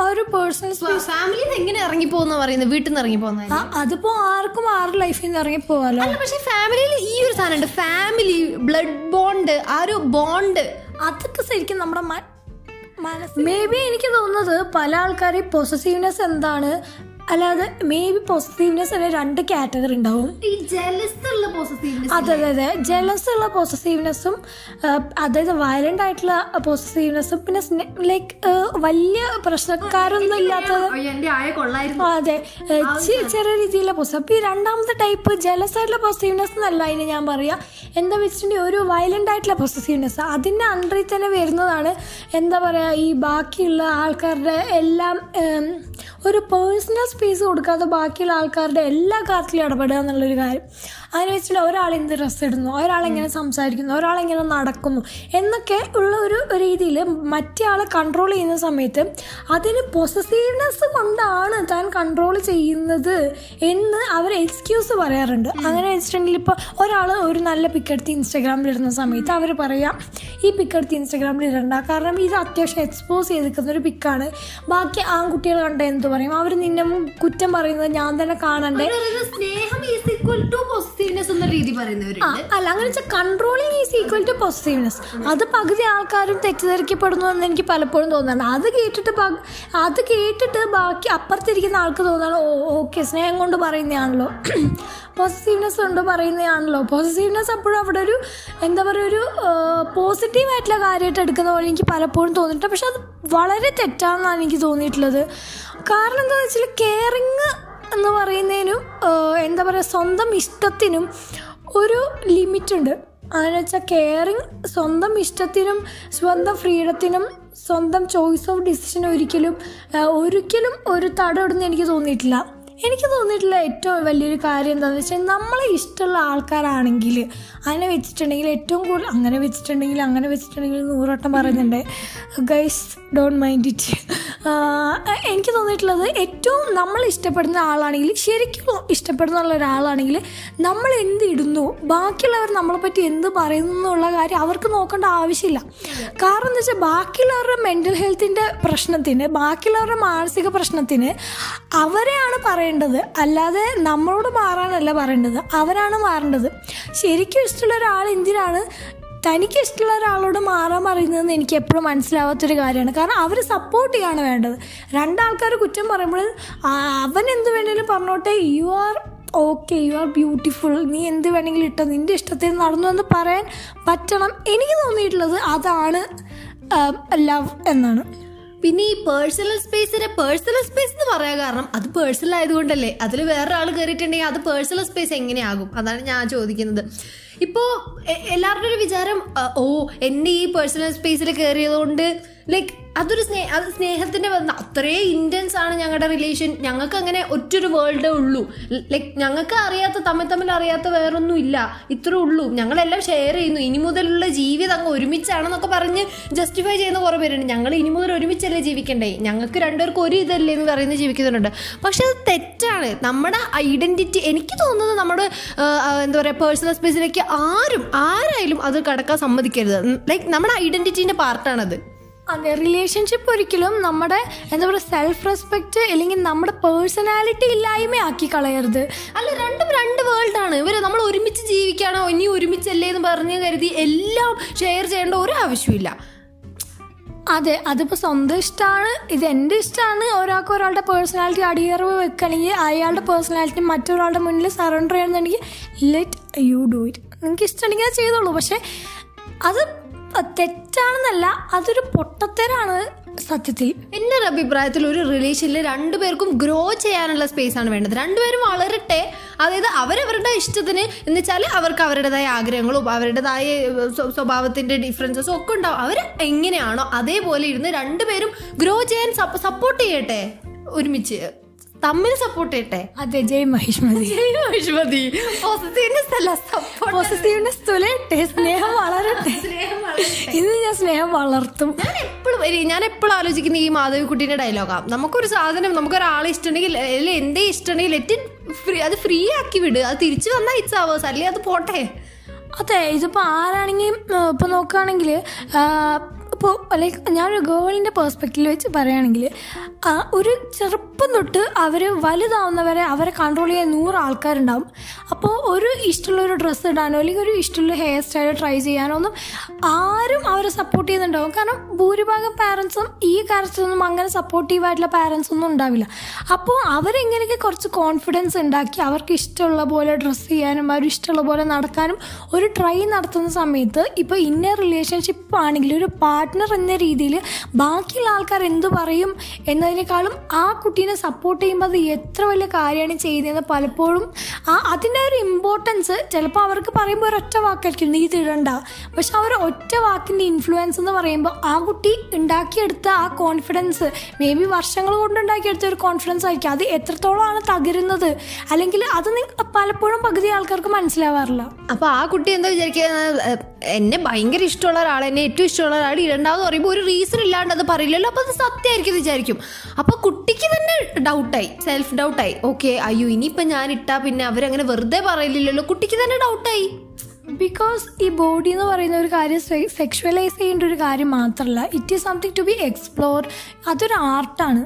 ഒരു പേഴ്സണൽ ഫാമിലിയിൽ നിന്ന് എങ്ങനെ ഇറങ്ങി പോകുന്ന പറയുന്നത്? വീട്ടിൽ നിന്ന് ഇറങ്ങി പോകുന്ന അതിപ്പോ ആർക്കും ആരുടെ ലൈഫിൽ നിന്ന് ഇറങ്ങി പോവാലോ അല്ല പക്ഷെ ഫാമിലിയിൽ ഈ ഒരു സാധനം ഉണ്ട്. ഫാമിലി ബ്ലഡ് ബോണ്ട് ആ ഒരു ബോണ്ട് അതൊക്കെ ശരിക്കും നമ്മുടെ മേ ബി എനിക്ക് തോന്നുന്നത് പല ആൾക്കാരെയും പൊസസീവ്നെസ് എന്താണ് അല്ലാതെ മേ ബി പോസിറ്റീവ്നെസ് അല്ലെ രണ്ട് കാറ്റഗറി ഉണ്ടാവും. അതെ അതെ അതെ. ജലസ് ഉള്ള പോസിറ്റീവ്നെസ്സും അതായത് വയലന്റ് ആയിട്ടുള്ള പോസിറ്റീവ്നെസ്സും പിന്നെ ലൈക്ക് വലിയ പ്രശ്നക്കാരൊന്നും ഇല്ലാത്തത് അതെ. ചെറിയ രീതിയിലുള്ള പോസിറ്റീവ് അപ്പൊ ഈ രണ്ടാമത്തെ ടൈപ്പ് ജലസ് ആയിട്ടുള്ള പോസിറ്റീവ്നെസ് എന്നല്ല അതിന് ഞാൻ പറയാ. എന്താ വെച്ചിട്ടുണ്ടെങ്കിൽ ഒരു വയലന്റ് ആയിട്ടുള്ള പോസിറ്റീവ്നെസ് അതിന്റെ അണ്ടറിൽ തന്നെ വരുന്നതാണ് എന്താ പറയാ ഈ ബാക്കിയുള്ള ആൾക്കാരുടെ എല്ലാം ഒരു പേഴ്സണൽ സ്പേസ് കൊടുക്കാതെ ബാക്കിയുള്ള ആൾക്കാരുടെ എല്ലാ കാര്യത്തിലും ഇടപെടുക എന്നുള്ളൊരു കാര്യം. അതിന് വെച്ചിട്ട് ഒരാൾ എന്ത് ഡ്രസ്സ് ഇടുന്നു? ഒരാൾ എങ്ങനെ സംസാരിക്കുന്നു? ഒരാൾ എങ്ങനെ നടക്കുന്നു? എന്നൊക്കെ ഉള്ള ഒരു രീതിയിൽ മറ്റേ ആളെ കൺട്രോൾ ചെയ്യുന്ന സമയത്ത് അതിന് പൊസസീവ്നെസ് കൊണ്ടാണ് താൻ കൺട്രോൾ ചെയ്യുന്നത് എന്ന് അവർ എക്സ്ക്യൂസ് പറയാറുണ്ട്. അങ്ങനെ വെച്ചിട്ടുണ്ടെങ്കിൽ ഇപ്പോൾ ഒരാൾ ഒരു നല്ല പിക്ക് എടുത്ത് ഇൻസ്റ്റാഗ്രാമിൽ ഇടുന്ന സമയത്ത് അവർ പറയാം ഈ പിക്ക് എടുത്ത് ഇൻസ്റ്റാഗ്രാമിൽ ഇടണ്ട. കാരണം ഇത് അത്യാവശ്യം എക്സ്പോസ് ചെയ്തിരിക്കുന്ന ഒരു പിക്കാണ് ബാക്കി ആൺകുട്ടികൾ കണ്ട എന്ത് പറയും? അവർ നിന്നെ കുറ്റം പറയുന്നത് ഞാൻ തന്നെ കാണണ്ടേ? സ്നേഹം ടു എന്ന രീതി പറയുന്നവരുണ്ട്. അല്ല അങ്ങനെ വെച്ചാൽ controlling is equal to positiveness അത് പകുതി ആൾക്കാരും തെറ്റിദ്ധരിക്കപ്പെടുന്നു എന്ന് എനിക്ക് പലപ്പോഴും തോന്നുന്നു അത് കേട്ടിട്ട് അത് കേട്ടിട്ട് ബാക്കി അപ്പുറത്തിരിക്കുന്ന ആൾക്ക് തോന്നാണ് ഓ ഓക്കെ സ്നേഹം കൊണ്ട് പറയുന്നതാണല്ലോ. പോസിറ്റീവ്നെസ് കൊണ്ട് പറയുന്നതാണല്ലോ. പോസിറ്റീവ്നെസ് അപ്പോഴും അവിടെ ഒരു എന്താ പറയുക ഒരു പോസിറ്റീവ് ആയിട്ടുള്ള കാര്യമായിട്ട് എടുക്കുന്ന പോലെ എനിക്ക് പലപ്പോഴും തോന്നിയിട്ടുണ്ട്. പക്ഷെ അത് വളരെ തെറ്റാണെന്നാണ് എനിക്ക് തോന്നിയിട്ടുള്ളത്. കാരണം എന്താണെന്ന് വെച്ചാൽ കെയറിങ് എന്ന് പറയുന്നതിനും എന്താ പറയുക സ്വന്തം ഇഷ്ടത്തിനും ഒരു ലിമിറ്റുണ്ട്. അതെന്ന് വെച്ചാൽ കെയറിങ് സ്വന്തം ഇഷ്ടത്തിനും സ്വന്തം ഫ്രീഡത്തിനും സ്വന്തം ചോയ്സ് ഓഫ് ഡിസിഷൻ ഒരിക്കലും ഒരിക്കലും ഒരു തടമിടുന്ന എനിക്ക് തോന്നിയിട്ടില്ല. എനിക്ക് തോന്നിയിട്ടുള്ള ഏറ്റവും വലിയൊരു കാര്യം എന്താണെന്ന് വെച്ചാൽ നമ്മളെ ഇഷ്ടമുള്ള ആൾക്കാരാണെങ്കിൽ അങ്ങനെ വെച്ചിട്ടുണ്ടെങ്കിൽ ഏറ്റവും കൂടുതൽ അങ്ങനെ വെച്ചിട്ടുണ്ടെങ്കിൽ അങ്ങനെ വെച്ചിട്ടുണ്ടെങ്കിൽ നൂറോട്ടം പറയുന്നുണ്ട്. ഗൈസ് ഡോണ്ട് മൈൻഡ് ഇറ്റ് എനിക്ക് തോന്നിയിട്ടുള്ളത് ഏറ്റവും നമ്മൾ ഇഷ്ടപ്പെടുന്ന ആളാണെങ്കിൽ ശരിക്കും ഇഷ്ടപ്പെടുന്ന ഒരാളാണെങ്കിൽ നമ്മൾ എന്ത് ഇടുന്നു? ബാക്കിയുള്ളവർ നമ്മളെ പറ്റി എന്ത് പറയുന്നു എന്നുള്ള കാര്യം അവർക്ക് നോക്കേണ്ട ആവശ്യമില്ല. കാരണം എന്താ വെച്ചാൽ ബാക്കിയുള്ളവരുടെ മെന്റൽ ഹെൽത്തിന്റെ പ്രശ്നത്തിന് ബാക്കിയുള്ളവരുടെ മാനസിക പ്രശ്നത്തിന് അവരെയാണ് പറയേണ്ടത്. അല്ലാതെ നമ്മളോട് മാറാനല്ല പറയേണ്ടത്. അവരാണ് മാറേണ്ടത്. ശരിക്കും ഇഷ്ടമുള്ള ഒരാൾ എന്തിനാണ് തനിക്ക് ഇഷ്ടമുള്ള ഒരാളോട് മാറാൻ പറയുന്നതെന്ന് എനിക്ക് എപ്പോഴും മനസ്സിലാവാത്തൊരു കാര്യമാണ്. കാരണം അവർ സപ്പോർട്ട് ചെയ്യാണ് വേണ്ടത്. രണ്ടാൾക്കാർ കുറ്റം പറയുമ്പോൾ അവൻ എന്ത് വേണേലും പറഞ്ഞോട്ടെ you are okay you are beautiful നീ എന്ത് വേണമെങ്കിലും ഇട്ടോ നിന്റെ ഇഷ്ടത്തിൽ നടന്നു എന്ന് പറയാൻ പറ്റണം. എനിക്ക് തോന്നിയിട്ടുള്ളത് അതാണ് ലവ് എന്നാണ്. പിന്നെ ഈ പേഴ്സണൽ സ്പേസിനെ പേഴ്സണൽ സ്പേസ് എന്ന് പറയാൻ കാരണം അത് പേഴ്സണൽ ആയതുകൊണ്ടല്ലേ. അതിൽ വേറെ ആൾ കയറിയിട്ടുണ്ടെങ്കിൽ അത് പേഴ്സണൽ സ്പേസ് എങ്ങനെയാകും? അതാണ് ഞാൻ ചോദിക്കുന്നത്. ഇപ്പോൾ എല്ലാവരുടെ ഒരു വിചാരം ഓ എന്റെ ഈ പേഴ്സണൽ സ്പേസിൽ കയറിയതുകൊണ്ട് ലൈക്ക് അതൊരു സ്നേഹ അത് സ്നേഹത്തിന്റെ വന്ന അത്രയും ഇന്റൻസ് ആണ് ഞങ്ങളുടെ റിലേഷൻ ഞങ്ങൾക്ക് അങ്ങനെ ഒറ്റൊരു വേൾഡേ ഉള്ളൂ. ലൈക്ക് ഞങ്ങൾക്ക് അറിയാത്ത തമ്മിൽ തമ്മിൽ അറിയാത്ത വേറൊന്നും ഇല്ല. ഇത്രേ ഉള്ളൂ. ഞങ്ങളെല്ലാം ഷെയർ ചെയ്യുന്നു. ഇനി മുതലുള്ള ജീവിതം അങ്ങ് ഒരുമിച്ചാണെന്നൊക്കെ പറഞ്ഞ് ജസ്റ്റിഫൈ ചെയ്യുന്ന കുറേ പേരുണ്ട്. ഞങ്ങൾ ഇനി മുതൽ ഒരുമിച്ചല്ലേ ജീവിക്കണ്ടേ? ഞങ്ങൾക്ക് രണ്ടുപേർക്കും ഒരു ഇതല്ലേ എന്ന് പറയുന്നത് ജീവിക്കുന്നുണ്ട്. പക്ഷെ അത് തെറ്റാണ്. നമ്മുടെ ഐഡന്റിറ്റി എനിക്ക് തോന്നുന്നത് നമ്മുടെ എന്താ പറയുക പേഴ്സണൽ സ്പേസിലേക്ക് ആരും ആരായാലും അത് കടക്കാൻ സമ്മതിക്കരുത്. ലൈക്ക് നമ്മുടെ ഐഡന്റിറ്റീന്റെ പാർട്ടാണത്. അതെ റിലേഷൻഷിപ്പ് ഒരിക്കലും നമ്മുടെ എന്താ പറയുക സെൽഫ് റെസ്പെക്റ്റ് അല്ലെങ്കിൽ നമ്മുടെ പേഴ്സണാലിറ്റി ഇല്ലായ്മ ആക്കി കളയരുത്. അല്ല രണ്ടും രണ്ട് വേൾഡ് ആണ്. ഇവർ നമ്മൾ ഒരുമിച്ച് ജീവിക്കാണോ ഇനി ഒരുമിച്ചല്ലേ എന്ന് പറഞ്ഞ് കരുതി എല്ലാം ഷെയർ ചെയ്യേണ്ട ഒരു ആവശ്യമില്ല അതെ അതിപ്പോൾ സ്വന്തം ഇഷ്ടമാണ് ഇത് എന്റെ ഇഷ്ടമാണ് ഒരാൾക്ക് ഒരാളുടെ പേഴ്സണാലിറ്റി അടിയറവ് വെക്കുകയാണെങ്കിൽ അയാളുടെ പേഴ്സണാലിറ്റി മറ്റൊരാളുടെ മുന്നിൽ സറണ്ടർ ചെയ്യണമെന്നുണ്ടെങ്കിൽ ലെറ്റ് യു ഡു ഇറ്റ് നിങ്ങൾക്ക് ഇഷ്ടമുണ്ടെങ്കിൽ അത് ചെയ്തോളൂ. പക്ഷെ അത് തെറ്റാണെന്നല്ല അതൊരു പൊട്ടത്തരാണ് സത്യത്തിൽ. എന്റെ ഒരു അഭിപ്രായത്തിൽ ഒരു റിലേഷനിൽ രണ്ടുപേർക്കും ഗ്രോ ചെയ്യാനുള്ള സ്പേസ് ആണ് വേണ്ടത്. രണ്ടുപേരും വളരട്ടെ അതായത് അവരവരുടെ ഇഷ്ടത്തിന് എന്ന് വെച്ചാൽ അവർക്ക് അവരുടേതായ ആഗ്രഹങ്ങളും അവരുടേതായ സ്വഭാവത്തിന്റെ ഡിഫറൻസസും ഒക്കെ ഉണ്ടാവും. അവർ എങ്ങനെയാണോ അതേപോലെ ഇരുന്ന് രണ്ടുപേരും ഗ്രോ ചെയ്യാൻ സപ്പോർട്ട് ചെയ്യട്ടെ ഒരുമിച്ച്. തമ്മിൽ സപ്പോർട്ട് ചെയ്യട്ടെ? അതെ ജയ് മഹിഷ്മതി അശ്വതി പോസിറ്റീവ്നെസ് അല്ല സപ്പോർട്ട് പോസിറ്റീവ്നെസ് തുലയട്ടെ സ്നേഹം വളരട്ടെ. ഇന്ന് ഞാൻ സ്നേഹം വളർത്തും. ഞാൻ എപ്പോഴും ഞാൻ എപ്പോഴും ആലോചിക്കുന്ന ഈ മാധവിക്കുട്ടീന്റെ ഡയലോഗാണ് നമുക്കൊരു സാധനം നമുക്കൊരാളെ ഇഷ്ടമുണ്ടെങ്കിൽ എന്തേ ഇഷ്ടമുണ്ടെങ്കിൽ ലെറ്റ് ഫ്രീ അത് ഫ്രീ ആക്കി വിട്. അത് തിരിച്ചു വന്നാൽ ഇറ്റ്സ് ആവേഴ്സ് അല്ലേ അത് പോട്ടെ. അതെ ഇതിപ്പോൾ ആരാണെങ്കിലും ഇപ്പോൾ നോക്കുകയാണെങ്കിൽ ഇപ്പോൾ ലൈക്ക് ഞാനൊരു ഗേളിന്റെ പേഴ്സ്പെക്റ്റീവ് വെച്ച് പറയുകയാണെങ്കിൽ ഒരു ചെറുപ്പം തൊട്ട് അവർ വലുതാവുന്നവരെ അവരെ കൺട്രോൾ ചെയ്യാൻ നൂറ് ആൾക്കാരുണ്ടാവും. അപ്പോൾ ഒരു ഇഷ്ടമുള്ള ഒരു ഡ്രസ്സ് ഇടാനോ അല്ലെങ്കിൽ ഒരു ഇഷ്ടമുള്ള ഹെയർ സ്റ്റൈൽ ട്രൈ ചെയ്യാനോ ഒന്നും ആരും അവരെ സപ്പോർട്ട് ചെയ്യുന്നുണ്ടാവും. കാരണം ഭൂരിഭാഗം പാരൻസും ഈ കാര്യത്തിലൊന്നും അങ്ങനെ സപ്പോർട്ടീവായിട്ടുള്ള പാരൻസ് ഒന്നും ഉണ്ടാവില്ല. അപ്പോൾ അവരെങ്ങനെയൊക്കെ കുറച്ച് കോൺഫിഡൻസ് ഉണ്ടാക്കി അവർക്ക് ഇഷ്ടമുള്ള പോലെ ഡ്രസ്സ് ചെയ്യാനും അവർ ഇഷ്ടമുള്ള പോലെ നടക്കാനും ഒരു ട്രൈ നടത്തുന്ന സമയത്ത് ഇപ്പോൾ ഇന്ന റിലേഷൻഷിപ്പ് ആണെങ്കിൽ ഒരു പാർട്ട്ണർ എന്ന രീതിയിൽ ബാക്കിയുള്ള ആൾക്കാർ എന്ത് പറയും എന്നതിനേക്കാളും ആ കുട്ടീനെ സപ്പോർട്ട് ചെയ്യുമ്പോൾ അത് എത്ര വലിയ കാര്യമാണ് ചെയ്യുന്നതെന്ന് പലപ്പോഴും ആ അതിന്റെ ഒരു ഇമ്പോർട്ടൻസ് ചിലപ്പോൾ അവർക്ക് പറയുമ്പോൾ ഒരൊറ്റ വാക്കായിരിക്കും നീ തിടണ്ട ഇടണ്ട. പക്ഷെ അവർ ഒറ്റ വാക്കിന്റെ ഇൻഫ്ലുവൻസ് എന്ന് പറയുമ്പോൾ ആ കുട്ടി ഉണ്ടാക്കിയെടുത്ത ആ കോൺഫിഡൻസ് മേ ബി വർഷങ്ങൾ കൊണ്ട് ഉണ്ടാക്കിയെടുത്ത ഒരു കോൺഫിഡൻസ് ആയിരിക്കും. അത് എത്രത്തോളമാണ് തകരുന്നത്? അല്ലെങ്കിൽ അത് പലപ്പോഴും പകുതി ആൾക്കാർക്ക് മനസ്സിലാവാറില്ല. അപ്പൊ ആ കുട്ടി എന്താ വിചാരിക്കുക എന്നെ ഭയങ്കര ഇഷ്ടമുള്ള ഒരാൾ എന്നെ ഏറ്റവും ഇഷ്ടമുള്ള ഒരാൾ ഇടണ്ടാന്ന് പറയുമ്പോൾ ഒരു റീസൺ ഇല്ലാണ്ട് അത് പറയില്ലല്ലോ. അപ്പോൾ അത് സത്യമായിരിക്കും എന്ന് വിചാരിക്കും. അപ്പൊ കുട്ടിക്ക് തന്നെ ഡൗട്ടായി സെൽഫ് ഡൗട്ടായി ഓക്കെ അയ്യോ ഇനിയിപ്പൊ ഞാൻ ഇട്ടാ പിന്നെ അവരങ്ങനെ വെറുതെ പറയില്ലല്ലോ. കുട്ടിക്ക് തന്നെ ഡൗട്ടായി ബിക്കോസ് ഈ ബോഡി എന്ന് പറയുന്ന ഒരു കാര്യം സെക്ഷുവലൈസ് ചെയ്യേണ്ട ഒരു കാര്യം മാത്രമല്ല it is something to be explore അതൊരു ആർട്ടാണ്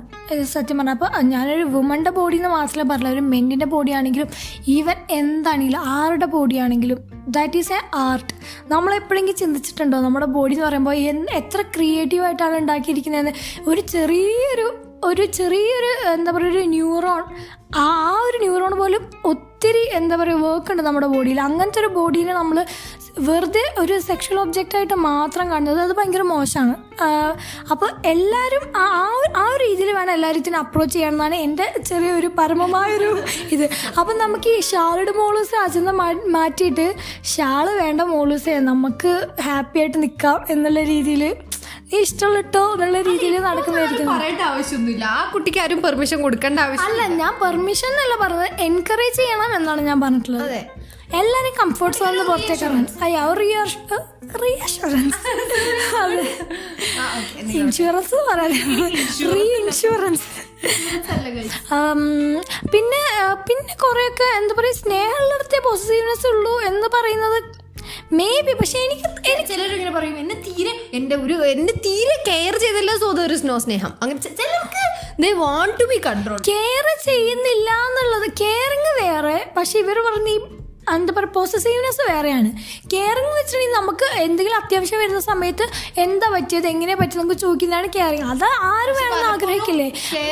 സത്യം പറഞ്ഞാൽ അപ്പോൾ ഞാനൊരു വുമന്റെ ബോഡി എന്ന് മാത്രമല്ല പറഞ്ഞില്ല ഒരു മെന്നിന്റെ ബോഡി ആണെങ്കിലും ഈവൻ എന്താണെങ്കിലും ആരുടെ ബോഡി ആണെങ്കിലും ദാറ്റ് ഈസ് എ ആർട്ട് നമ്മളെപ്പോഴെങ്കിലും ചിന്തിച്ചിട്ടുണ്ടോ? നമ്മുടെ ബോഡി എന്ന് പറയുമ്പോൾ എത്ര ക്രിയേറ്റീവായിട്ടാണ് ഉണ്ടാക്കിയിരിക്കുന്നതെന്ന്? ഒരു ചെറിയൊരു ഒരു ചെറിയൊരു എന്താ പറയുക ഒരു ന്യൂറോൺ ആ ആ ഒരു ന്യൂറോൺ പോലും ഒത്തിരി എന്താ പറയുക വർക്ക് ഉണ്ട് നമ്മുടെ ബോഡിയിൽ അങ്ങനത്തെ ഒരു ബോഡീനെ നമ്മൾ വെറുതെ ഒരു സെക്ഷൽ ഒബ്ജക്റ്റ് ആയിട്ട് മാത്രം കാണുന്നത് അത് ഭയങ്കര മോശമാണ്. അപ്പോൾ എല്ലാവരും ആ ആ ഒരു- രീതിയിൽ വേണം എല്ലാവരും ഇതിനെ അപ്രോച്ച് ചെയ്യണമെന്നാണ് എന്റെ ചെറിയൊരു പരമമായൊരു ഇത്. അപ്പം നമുക്ക് ഈ ഷാളുടെ മോളൂസ് അജന്ത മാറ്റിയിട്ട് ഷാൾ വേണ്ട മോളൂസേ നമുക്ക് ഹാപ്പി ആയിട്ട് നിൽക്കാം എന്നുള്ള രീതിയിൽ നീ ഇഷ്ടമുള്ളിട്ടോ എന്നുള്ള രീതിയിൽ നടക്കുന്നതായിരിക്കും. പറയേണ്ട ആവശ്യമൊന്നുമില്ല. ആ കുട്ടിക്ക് ആരും പെർമിഷൻ കൊടുക്കേണ്ട ആവശ്യം അല്ല ഞാൻ പെർമിഷൻ എന്നല്ല പറഞ്ഞത് എൻകറേജ് ചെയ്യണം എന്നാണ് ഞാൻ പറഞ്ഞിട്ടുള്ളത്. അതെ. എല്ലാരും കംഫർട്ട് സോണിന് പുറത്തേക്ക് ഇറങ്ങും. അയ്യോ റീഅഷുറൻസ് അതെ. ഇൻഷുറൻസ് റീ ഇൻഷുറൻസ് പിന്നെ പിന്നെ കൊറേയൊക്കെ എന്താ പറയുക സ്നേഹമുള്ളിടത്തെ പോസിറ്റീവ്നെസ് ഉള്ളൂ എന്ന് പറയുന്നത് മേ ബി പക്ഷെ എനിക്ക് ചിലരിങ്ങനെ പറയും എന്നെ തീരെ എന്റെ ഒരു എന്നെ തീരെ കെയർ ചെയ്തല്ല സോ സ്നോ സ്നേഹം. അങ്ങനെ ചിലർക്ക് they want to be control care ചെയ്യുന്നില്ല എന്നുള്ളത് കെയറിങ് വേറെ പക്ഷെ ഇവർ പറഞ്ഞ ഈ എന്താ പറയുക പോസസീവ്നെസ് വേറെയാണ്. കെയറിംഗ് എന്ന് വെച്ചിട്ടുണ്ടെങ്കിൽ നമുക്ക് എന്തെങ്കിലും അത്യാവശ്യം വരുന്ന സമയത്ത് എന്താ പറ്റിയത് എങ്ങനെ പറ്റിയത് നമുക്ക് ചോദിക്കുന്നതാണ് കെയറിംഗ് അത് ആര് വേണമെന്ന് ആഗ്രഹിക്കില്ലേ?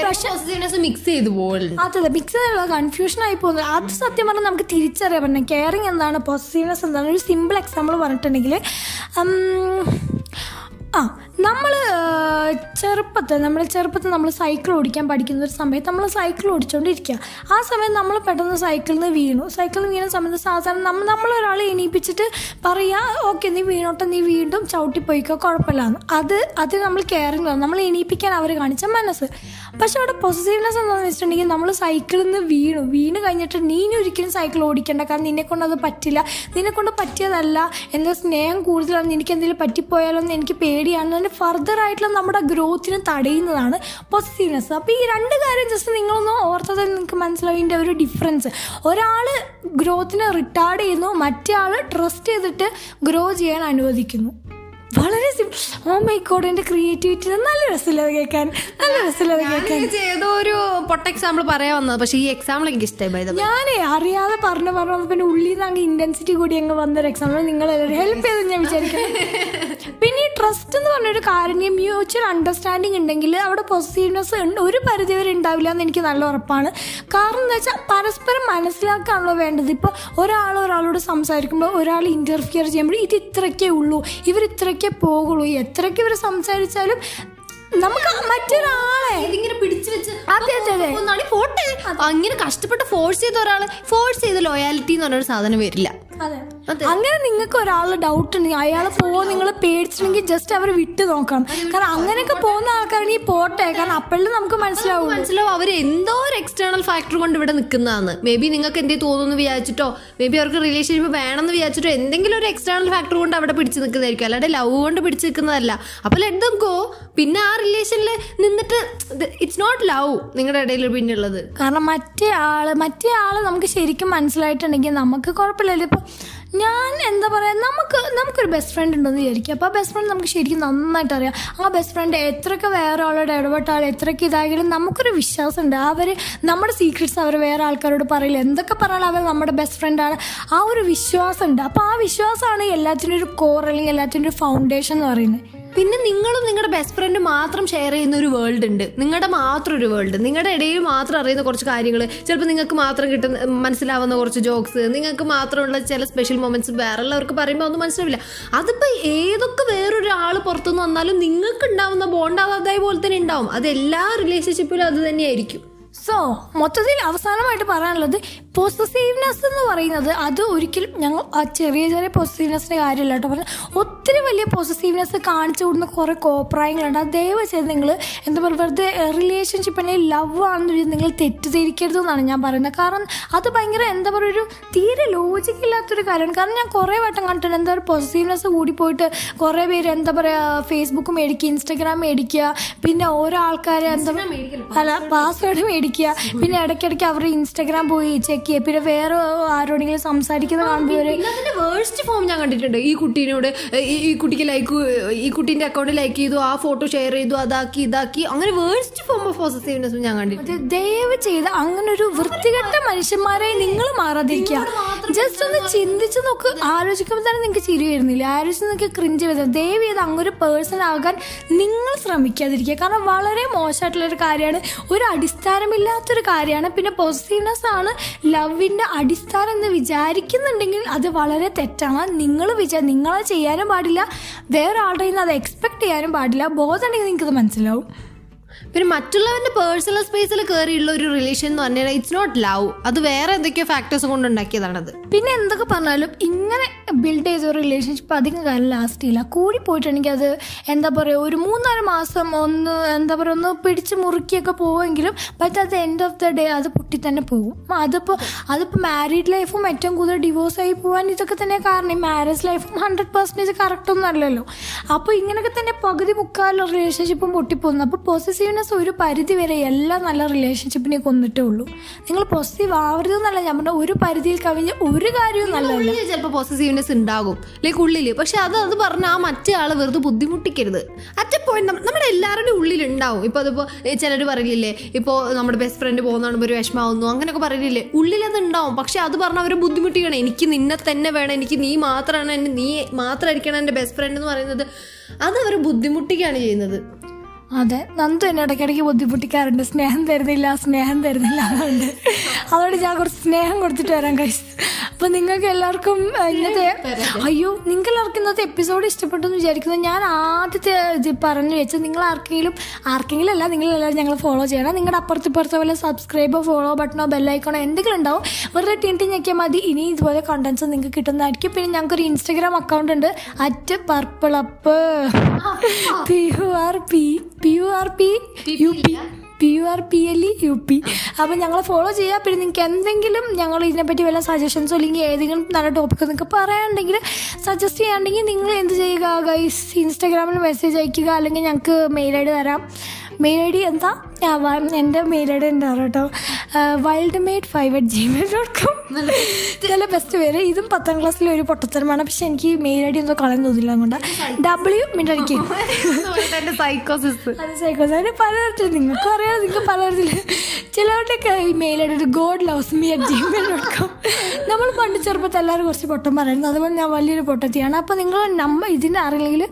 പക്ഷെ മിക്സ് ചെയ്ത് പോകുന്നുണ്ട് അതെ മിക്സ് ചെയ്തുള്ള കൺഫ്യൂഷൻ ആയി പോകുന്നത് അത് സത്യം പറഞ്ഞാൽ നമുക്ക് തിരിച്ചറിയാൻ പറ്റണം കെയറിങ് എന്താണ് പോസിറ്റീവ്നെസ് എന്താണ്? ഒരു സിമ്പിൾ എക്സാമ്പിൾ പറഞ്ഞിട്ടുണ്ടെങ്കിൽ ആ നമ്മൾ ചെറുപ്പത്തിൽ നമ്മുടെ ചെറുപ്പത്തിൽ നമ്മൾ സൈക്കിൾ ഓടിക്കാൻ പഠിക്കുന്ന ഒരു സമയത്ത് നമ്മൾ സൈക്കിൾ ഓടിച്ചുകൊണ്ടിരിക്കുക ആ സമയത്ത് നമ്മൾ പെട്ടെന്ന് സൈക്കിളിൽ നിന്ന് വീണു. സൈക്കിളിൽ വീണ സമയത്ത് സാധാരണ നമ്മൾ നമ്മളൊരാളെ എണീപ്പിച്ചിട്ട് പറയുക ഓക്കെ നീ വീണോട്ടെ നീ വീണ്ടും ചവിട്ടിപ്പോയിക്കോ കുഴപ്പമില്ലാന്ന്. അത് അത് നമ്മൾ കെയറിങ് നമ്മൾ എണീപ്പിക്കാൻ അവർ കാണിച്ച മനസ്സ്. പക്ഷെ അവിടെ പോസിറ്റീവ്നെസ് എന്താണെന്ന് വെച്ചിട്ടുണ്ടെങ്കിൽ നമ്മൾ സൈക്കിളിൽ നിന്ന് വീണു. വീണ് കഴിഞ്ഞിട്ട് നീ ഒരിക്കലും സൈക്കിൾ ഓടിക്കേണ്ട. കാരണം നിന്നെ കൊണ്ട് അത് പറ്റില്ല. നിന്നെക്കൊണ്ട് പറ്റിയതല്ല. എന്റെ സ്നേഹം കൂടുതലാണ് നിനക്ക് എന്തെങ്കിലും പറ്റിപ്പോയാലോ എന്ന് എനിക്ക് പേടിയാണ് ഫർദർ ആയിട്ടുള്ള നമ്മുടെ ഗ്രോത്തിനെ തടയുന്നതാണ് പോസിറ്റീവ്നെസ് അപ്പോൾ ഈ രണ്ട് കാര്യം ജസ്റ്റ് നിങ്ങളൊന്ന് ഓർത്തത് നിങ്ങൾക്ക് മനസ്സിലായതിന്റെ ഒരു ഡിഫറൻസ് ഒരാൾ ഗ്രോത്തിനെ റിട്ടാർഡ് ചെയ്യുന്നു മറ്റേ ആൾ ട്രസ്റ്റ് ചെയ്തിട്ട് ഗ്രോ ചെയ്യാൻ അനുവദിക്കുന്നു. വളരെ സിമ്പിൾ ഓ മൈ ഗോഡ് എന്റെ ക്രിയേറ്റിവിറ്റി നല്ല രസമില്ല അത് കേൾക്കാൻ. നല്ല രസമില്ല അത് കേൾക്കാൻ. ഏതോ ഒരു പൊട്ട എക്സാമ്പിൾ പറയാൻ വന്നത്. പക്ഷെ ഈ എക്സാമ്പിൾ എനിക്ക് ഇഷ്ടമായി ഞാനേ അറിയാതെ പറഞ്ഞു പറഞ്ഞു പിന്നെ ഉള്ളിൽ നിന്ന് അങ്ങ് ഇന്റൻസിറ്റി കൂടി അങ്ങ് വന്നൊരു എക്സാമ്പിൾ നിങ്ങൾ ഹെൽപ്പ് ചെയ്ത് ഞാൻ വിചാരിക്കുന്നത് പിന്നെ ഈ ട്രസ്റ്റ് എന്ന് പറഞ്ഞൊരു കാര്യം മ്യൂച്വൽ അണ്ടർസ്റ്റാൻഡിങ് ഉണ്ടെങ്കിൽ അവിടെ പോസിറ്റീവ്നെസ് ഒരു പരിധി വരെ ഉണ്ടാവില്ല എന്ന് എനിക്ക് നല്ല ഉറപ്പാണ്. കാരണം എന്താ വെച്ചാൽ പരസ്പരം മനസ്സിലാക്കാണല്ലോ വേണ്ടത്. ഇപ്പോൾ ഒരാൾ ഒരാളോട് സംസാരിക്കുമ്പോൾ ഒരാൾ ഇന്റർഫിയർ ചെയ്യുമ്പോൾ ഇത് ഇത്രയ്ക്കേ ഉള്ളൂ. ഇവർ ഇത്രയ്ക്കേ പോകുള്ളൂ. എത്രയ്ക്ക് ഇവർ സംസാരിച്ചാലും നമുക്ക് മറ്റൊരാളെ ഇതിങ്ങനെ പിടിച്ചു വെച്ച് പോട്ടെ. അങ്ങനെ കഷ്ടപ്പെട്ട് ഫോഴ്സ് ചെയ്ത ഒരാൾ ഫോഴ്സ് ചെയ്ത് ലോയാലിറ്റി എന്ന് പറഞ്ഞൊരു സാധനം വരില്ല. അങ്ങനെ നിങ്ങൾക്ക് ഒരാളുടെ ഡൗട്ട് ഉണ്ടെങ്കിൽ അയാൾ പോവാൻ നിങ്ങൾ പേടിച്ചിട്ടുണ്ടെങ്കിൽ ജസ്റ്റ് അവർ വിട്ട് നോക്കണം. കാരണം അങ്ങനെയൊക്കെ പോകുന്ന ആൾക്കാരാണെങ്കിൽ പോട്ടെ കാരണം അപ്പോഴും നമുക്ക് മനസ്സിലാവും മനസ്സിലാവും. അവർ എന്തോ ഒരു എക്സ്റ്റേണൽ ഫാക്ടർ കൊണ്ട് ഇവിടെ നിൽക്കുന്നതാണ്. മേ ബി നിങ്ങൾക്ക് എന്തേ തോന്നുന്നു വിചാരിച്ചിട്ടോ മേ ബി അവർക്ക് റിലേഷൻഷിപ്പ് വേണമെന്ന് വിചാരിച്ചിട്ടോ എന്തെങ്കിലും ഒരു എക്സ്റ്റേണൽ ഫാക്ടർ കൊണ്ട് അവിടെ പിടിച്ച് നിൽക്കുന്നതായിരിക്കും. അല്ലാതെ ലവ് കൊണ്ട് പിടിച്ച് നിൽക്കുന്നതല്ല. അപ്പോൾ ലെറ്റ് കോ ഗോ പിന്നെ ആ റിലേഷനിൽ നിന്നിട്ട് ഇറ്റ്സ് നോട്ട് ലവ് നിങ്ങളുടെ ഇടയിൽ പിന്നെ ഉള്ളത് കാരണം മറ്റേ ആൾ മറ്റേ ആൾ നമുക്ക് ശരിക്കും മനസ്സിലായിട്ടുണ്ടെങ്കിൽ നമുക്ക് കുഴപ്പമില്ലല്ലോ. ഇപ്പൊ ഞാൻ എന്താ പറയുക നമുക്ക് നമുക്കൊരു ബെസ്റ്റ് ഫ്രണ്ട് ഉണ്ടെന്ന് വിചാരിക്കും. അപ്പോൾ ആ ബെസ്റ്റ് ഫ്രണ്ട് നമുക്ക് ശരിക്കും നന്നായിട്ട് അറിയാം. ആ ബെസ്റ്റ് ഫ്രണ്ട് എത്രയൊക്കെ വേറെ ആളോട് ഇടപെട്ടാൽ എത്രയൊക്കെ ഇതായാലും നമുക്കൊരു വിശ്വാസം ഉണ്ട് അവർ നമ്മുടെ സീക്രട്സ് അവർ വേറെ ആൾക്കാരോട് പറയില്ല. എന്തൊക്കെ പറഞ്ഞാലും അവർ നമ്മുടെ ബെസ്റ്റ് ഫ്രണ്ടാണ് ആ ഒരു വിശ്വാസം ഉണ്ട് അപ്പോൾ ആ വിശ്വാസമാണ് എല്ലാത്തിനും ഒരു കോർ അല്ലെങ്കിൽ എല്ലാത്തിനും ഒരു ഫൗണ്ടേഷൻ എന്ന് പറയുന്നത്. പിന്നെ നിങ്ങളും നിങ്ങളുടെ ബെസ്റ്റ് ഫ്രണ്ട് മാത്രം ഷെയർ ചെയ്യുന്ന ഒരു വേൾഡ് ഉണ്ട്. നിങ്ങളുടെ മാത്രം ഒരു വേൾഡ് നിങ്ങളുടെ ഇടയിൽ മാത്രം അറിയുന്ന കുറച്ച് കാര്യങ്ങൾ. ചിലപ്പോൾ നിങ്ങൾക്ക് മാത്രം കിട്ടുന്ന മനസ്സിലാവുന്ന കുറച്ച് ജോക്സ് നിങ്ങൾക്ക് മാത്രമുള്ള ചില സ്പെഷ്യൽ മൊമെന്റ്സ് വേറെല്ലാവർക്ക് പറയുമ്പോൾ ഒന്നും മനസ്സിലാവില്ല. അതിപ്പോൾ ഏതൊക്കെ വേറൊരാൾ പുറത്തുനിന്ന് വന്നാലും നിങ്ങൾക്ക് ഉണ്ടാവുന്ന ബോണ്ട് അതേപോലെ തന്നെ ഉണ്ടാവും. അത് എല്ലാ റിലേഷൻഷിപ്പിലും അത് തന്നെയായിരിക്കും. സോ മൊത്തത്തിൽ അവസാനമായിട്ട് പറയാനുള്ളത് പോസസീവ്നെസ് എന്ന് പറയുന്നത് അത് ഒരിക്കലും ഞങ്ങൾ ആ ചെറിയ ചെറിയ പോസിറ്റീവ്നെസ്സിന്റെ കാര്യമല്ല കേട്ടോ. പറഞ്ഞാൽ ഒത്തിരി വലിയ പോസിറ്റീവ്നെസ് കാണിച്ചു കൊടുക്കുന്ന കുറേ കോപ്രായങ്ങളുണ്ട്. അത് ദയവ് ചെയ്ത് നിങ്ങൾ എന്താ പറയുക വെറുതെ റിലേഷൻഷിപ്പ് അല്ലെങ്കിൽ ലവ് ആണെന്ന് നിങ്ങൾ തെറ്റിദ്ധരിക്കരുത് എന്നാണ് ഞാൻ പറയുന്നത്. കാരണം അത് ഭയങ്കര എന്താ പറയുക ഒരു തീരെ ലോജിക് ഇല്ലാത്തൊരു കാര്യമാണ്. കാരണം ഞാൻ കുറേ വട്ടം കണ്ടിട്ടുണ്ട് എന്താ പറയുക പോസിറ്റീവ്നെസ് കൂടിപ്പോയിട്ട് കുറേ പേര് എന്താ പറയുക ഫേസ്ബുക്ക് മേടിക്കുക ഇൻസ്റ്റാഗ്രാം മേടിക്കുക പിന്നെ ഓരോ ആൾക്കാരെ എന്താ അല്ല പാസ്വേഡ് മേടിക്കുക പിന്നെ ഇടയ്ക്കിടയ്ക്ക് അവരുടെ ഇൻസ്റ്റാഗ്രാം പോയി ചെക്ക് ചെയ്യുക പിന്നെ വേറെ ആരോടെങ്കിലും സംസാരിക്കുന്ന കാണുമ്പോൾ ഒരു പിന്നെ അതിന്റെ വേഴ്സ്റ്റ് ഫോം ഞാൻ കണ്ടിട്ടുണ്ട്. ഈ കുട്ടീനോട് ഈ കുട്ടിക്ക് ലൈക്ക് ഈ കുട്ടീന്റെ അക്കൗണ്ട് ലൈക്ക് ചെയ്തു ആ ഫോട്ടോ ഷെയർ ചെയ്തു അതാക്കി ഇതാക്കി. അങ്ങനെ വേഴ്സ്റ്റ് ഫോം ഓഫ് പോസിറ്റീവ്നെസ് ഞാൻ കണ്ടിട്ടുണ്ട്. ദയവ് ചെയ്ത് അങ്ങനെ ഒരു വൃത്തികെട്ട മനുഷ്യന്മാരെ നിങ്ങൾ മാറാതിരിക്കുക. ജസ്റ്റ് ഒന്ന് ചിന്തിച്ച് നോക്ക്. ആലോചിക്കുമ്പോൾ തന്നെ നിങ്ങൾക്ക് ചിരി വരുന്നില്ല. ആലോചിച്ച് നിങ്ങൾക്ക് ക്രിഞ്ച് വരുന്നത് ദയവ് ചെയ്ത് അങ്ങനെ ഒരു പേഴ്സൺ ആകാൻ നിങ്ങൾ ശ്രമിക്കാതിരിക്കുക. കാരണം വളരെ മോശമായിട്ടുള്ളൊരു കാര്യമാണ്. ഒരു അടിസ്ഥാനമില്ലാത്തൊരു കാര്യമാണ്. പിന്നെ പോസിറ്റീവ്നെസ് ആണ്. ലവിന്റെ അടിസ്ഥാനം എന്ന് വിചാരിക്കുന്നുണ്ടെങ്കിൽ അത് വളരെ തെറ്റാണ്. നിങ്ങൾ വിചാ നിങ്ങളത് ചെയ്യാനും പാടില്ല. വേറെ ആളുടെ നിന്ന് അത് എക്സ്പെക്ട് ചെയ്യാനും പാടില്ല. ബോധമുണ്ടെങ്കിൽ നിങ്ങൾക്കത് മനസ്സിലാവും. പിന്നെ മറ്റുള്ളവന്റെ പേഴ്സണൽ സ്പേസിൽ കയറിയുള്ള ഒരു റിലേഷൻ എന്ന് പറഞ്ഞാൽ ഇറ്റ്സ് നോട്ട് ലവ് അത് വേറെ എന്തൊക്കെയോ ഫാക്ടേഴ്സ് കൊണ്ട് ഉണ്ടാക്കിയതാണത്. പിന്നെ എന്തൊക്കെ പറഞ്ഞാലും ഇങ്ങനെ ബിൽഡ് ചെയ്ത ഒരു റിലേഷൻഷിപ്പ് അധികം കാലം ലാസ്റ്റ് ചെയ്യില്ല. കൂടി പോയിട്ടുണ്ടെങ്കിൽ അത് എന്താ പറയുക ഒരു മൂന്നാൽ മാസം ഒന്ന് എന്താ പറയുക ഒന്ന് പിടിച്ച് മുറുക്കിയൊക്കെ പോവുമെങ്കിലും ബട്ട് അത് എൻഡ് ഓഫ് ദ ഡേ അത് പൊട്ടി തന്നെ പോകും. അതിപ്പോൾ അതിപ്പോൾ മാരീഡ് ലൈഫും ഏറ്റവും കൂടുതൽ ഡിവോഴ്സ് ആയി പോകാൻ ഇതൊക്കെ തന്നെ കാരണം ഈ മാരേജ് ലൈഫും ഹൺഡ്രഡ് പെർസെന്റേജ് കറക്റ്റ് ഒന്നും അല്ലല്ലോ. അപ്പോൾ ഇങ്ങനെയൊക്കെ തന്നെ പകുതി മുക്കാലുള്ള റിലേഷൻഷിപ്പും പൊട്ടിപ്പോകുന്നു. അപ്പോൾ പോസിറ്റീവ്നെസ് പോസിറ്റീവ്നെസ് ഒരു പരിധി വരെ എല്ലാ നല്ല റിലേഷൻഷിപ്പിനെ കൊന്നിട്ടേ ഉള്ളൂ. നിങ്ങൾ പോസിറ്റീവ് ആവരുതെന്നല്ല ഞാൻ പറഞ്ഞ ഒരു പരിധിയിൽ കവിഞ്ഞ ഒരു കാര്യവും നല്ലതല്ല. ചിലപ്പോൾ പോസിറ്റീവ്നെസ് ഉണ്ടാകും. ലൈക്ക് ഉള്ളിൽ പക്ഷെ അത് അത് പറഞ്ഞ ആ മറ്റേ ആളെ വെറുതെ ബുദ്ധിമുട്ടിക്കരുത്. അറ്റ് പോയിന്റ് നമ്മുടെ എല്ലാവരുടെയും ഉള്ളിൽ ഉണ്ടാവും ഇപ്പോൾ അതിപ്പോൾ ചിലർ പറയില്ലേ ഇപ്പോൾ നമ്മുടെ ബെസ്റ്റ് ഫ്രണ്ട് പോകുന്നതാണ് ഒരു വിഷമാവുന്നു അങ്ങനെയൊക്കെ പറയില്ലേ? ഉള്ളിൽ അത് ഉണ്ടാവും പക്ഷെ അത് പറഞ്ഞ അവരെ ബുദ്ധിമുട്ടിക്കണം. എനിക്ക് നിന്നെ തന്നെ വേണം. എനിക്ക് നീ മാത്രമാണ് എന്റെ നീ മാത്രമായിരിക്കണം എന്റെ ബെസ്റ്റ് ഫ്രണ്ട് എന്ന് പറയുന്നത്. അത് അവർ ബുദ്ധിമുട്ടിക്കുകയാണ് ചെയ്യുന്നത്. അതെ നന്ദു എന്നെ ഇടയ്ക്കിടയ്ക്ക് ബുദ്ധിമുട്ടിക്കാറുണ്ട്. സ്നേഹം തരുന്നില്ല സ്നേഹം തരുന്നില്ല അതുകൊണ്ട്. അതുകൊണ്ട് ഞാൻ കുറച്ച് സ്നേഹം കൊടുത്തിട്ട് വരാൻ കഴിച്ചു അപ്പൊ നിങ്ങൾക്ക് എല്ലാവർക്കും ഇന്നത്തെ അയ്യോ നിങ്ങൾക്ക് എല്ലാവർക്കും ഇന്നത്തെ എപ്പിസോഡ് ഇഷ്ടപ്പെട്ടു എന്ന് വിചാരിക്കുന്നു. ഞാൻ ആദ്യത്തെ ഇത് പറഞ്ഞു വെച്ചാൽ നിങ്ങൾ ആർക്കെങ്കിലും ആർക്കെങ്കിലും അല്ല നിങ്ങൾ എല്ലാവരും ഞങ്ങൾ ഫോളോ ചെയ്യണം. നിങ്ങളുടെ അപ്പുറത്ത് ഇപ്പുറത്തെ പോലെ സബ്സ്ക്രൈബോ ഫോളോ ബട്ടണോ ബെല്ലൈക്കണോ എന്തെങ്കിലും ഉണ്ടാവും വെറുതെ ടി ടി ഞെക്കിയാൽ മതി. ഇനി ഇതുപോലെ കണ്ടൻസ് നിങ്ങൾക്ക് കിട്ടുന്നതായിരിക്കും. പിന്നെ ഞങ്ങൾക്കൊരു ഇൻസ്റ്റഗ്രാം അക്കൗണ്ട് ഉണ്ട് at purple up P U R P P U R P U P P U R P L E U P അപ്പം ഞങ്ങൾ ഫോളോ ചെയ്യുക പിന്നെ നിങ്ങൾക്ക് എന്തെങ്കിലും ഞങ്ങൾ ഇതിനെപ്പറ്റി വല്ല സജഷൻസോ അല്ലെങ്കിൽ ഏതെങ്കിലും നല്ല ടോപ്പിക് നിങ്ങൾക്ക് പറയാനുണ്ടെങ്കിൽ സജസ്റ്റ് ചെയ്യാണ്ടെങ്കിൽ നിങ്ങൾ എന്ത് ചെയ്യുക ഗൈസ് ഇൻസ്റ്റാഗ്രാമിൽ മെസ്സേജ് അയക്കുക അല്ലെങ്കിൽ ഞങ്ങൾക്ക് മെയിൽ ഐ ഡി തരാം. മെയിൽ ഐ ഡി എന്താ? ആ, വ- എന്റെ മെയിൽ ഐ ഡി എന്താ കേട്ടോ. Wild maid five at Gmail dot com നല്ല ബെസ്റ്റ് പേര്. ഇതും പത്താം ക്ലാസ്സിലെ ഒരു പൊട്ടത്തരമാണ്. പക്ഷെ എനിക്ക് മെയിൽ ഐ ഡി ഒന്നും കളയാൻ തോന്നില്ല അതുകൊണ്ട്. ഡബ്ല്യു മിണ്ടടിക്ക് സൈക്കോസിസ് അതിന് പലതരത്തിൽ നിങ്ങൾക്ക് അറിയാം. നിങ്ങൾക്ക് പലതരത്തിൽ. ചിലവരുടെയൊക്കെ ഈ mail I ID god loves me at Gmail dot com നമ്മൾ പണ്ട് ചെറുപ്പത്തിൽ എല്ലാവരും കുറച്ച് പൊട്ടം പറയുന്നത് അതുപോലെ ഞാൻ വലിയൊരു പൊട്ടത്തിയാണ്. അപ്പോൾ നിങ്ങൾ നമ്മൾ ഇതിന്റെ അറിയില്ലെങ്കിൽ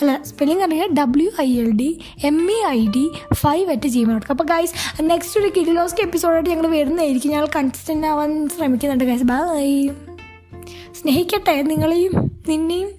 അല്ല സ്പെല്ലിംഗ് അറിയില്ല W I L D M E I D five at Gmail dot com അപ്പോൾ ഗൈസ് നെക്സ്റ്റ് ഒരു കിഡിലോസ്ക്ക് എപ്പിസോഡായിട്ട് ഞങ്ങൾ വരുന്നതായിരിക്കും. ഞങ്ങൾ കൺസിസ്റ്റന്റ് ആവാൻ ശ്രമിക്കുന്നുണ്ട് ഗൈസ് ബൈ സ്നേഹിക്കട്ടെ നിങ്ങളെയും നിന്നെയും.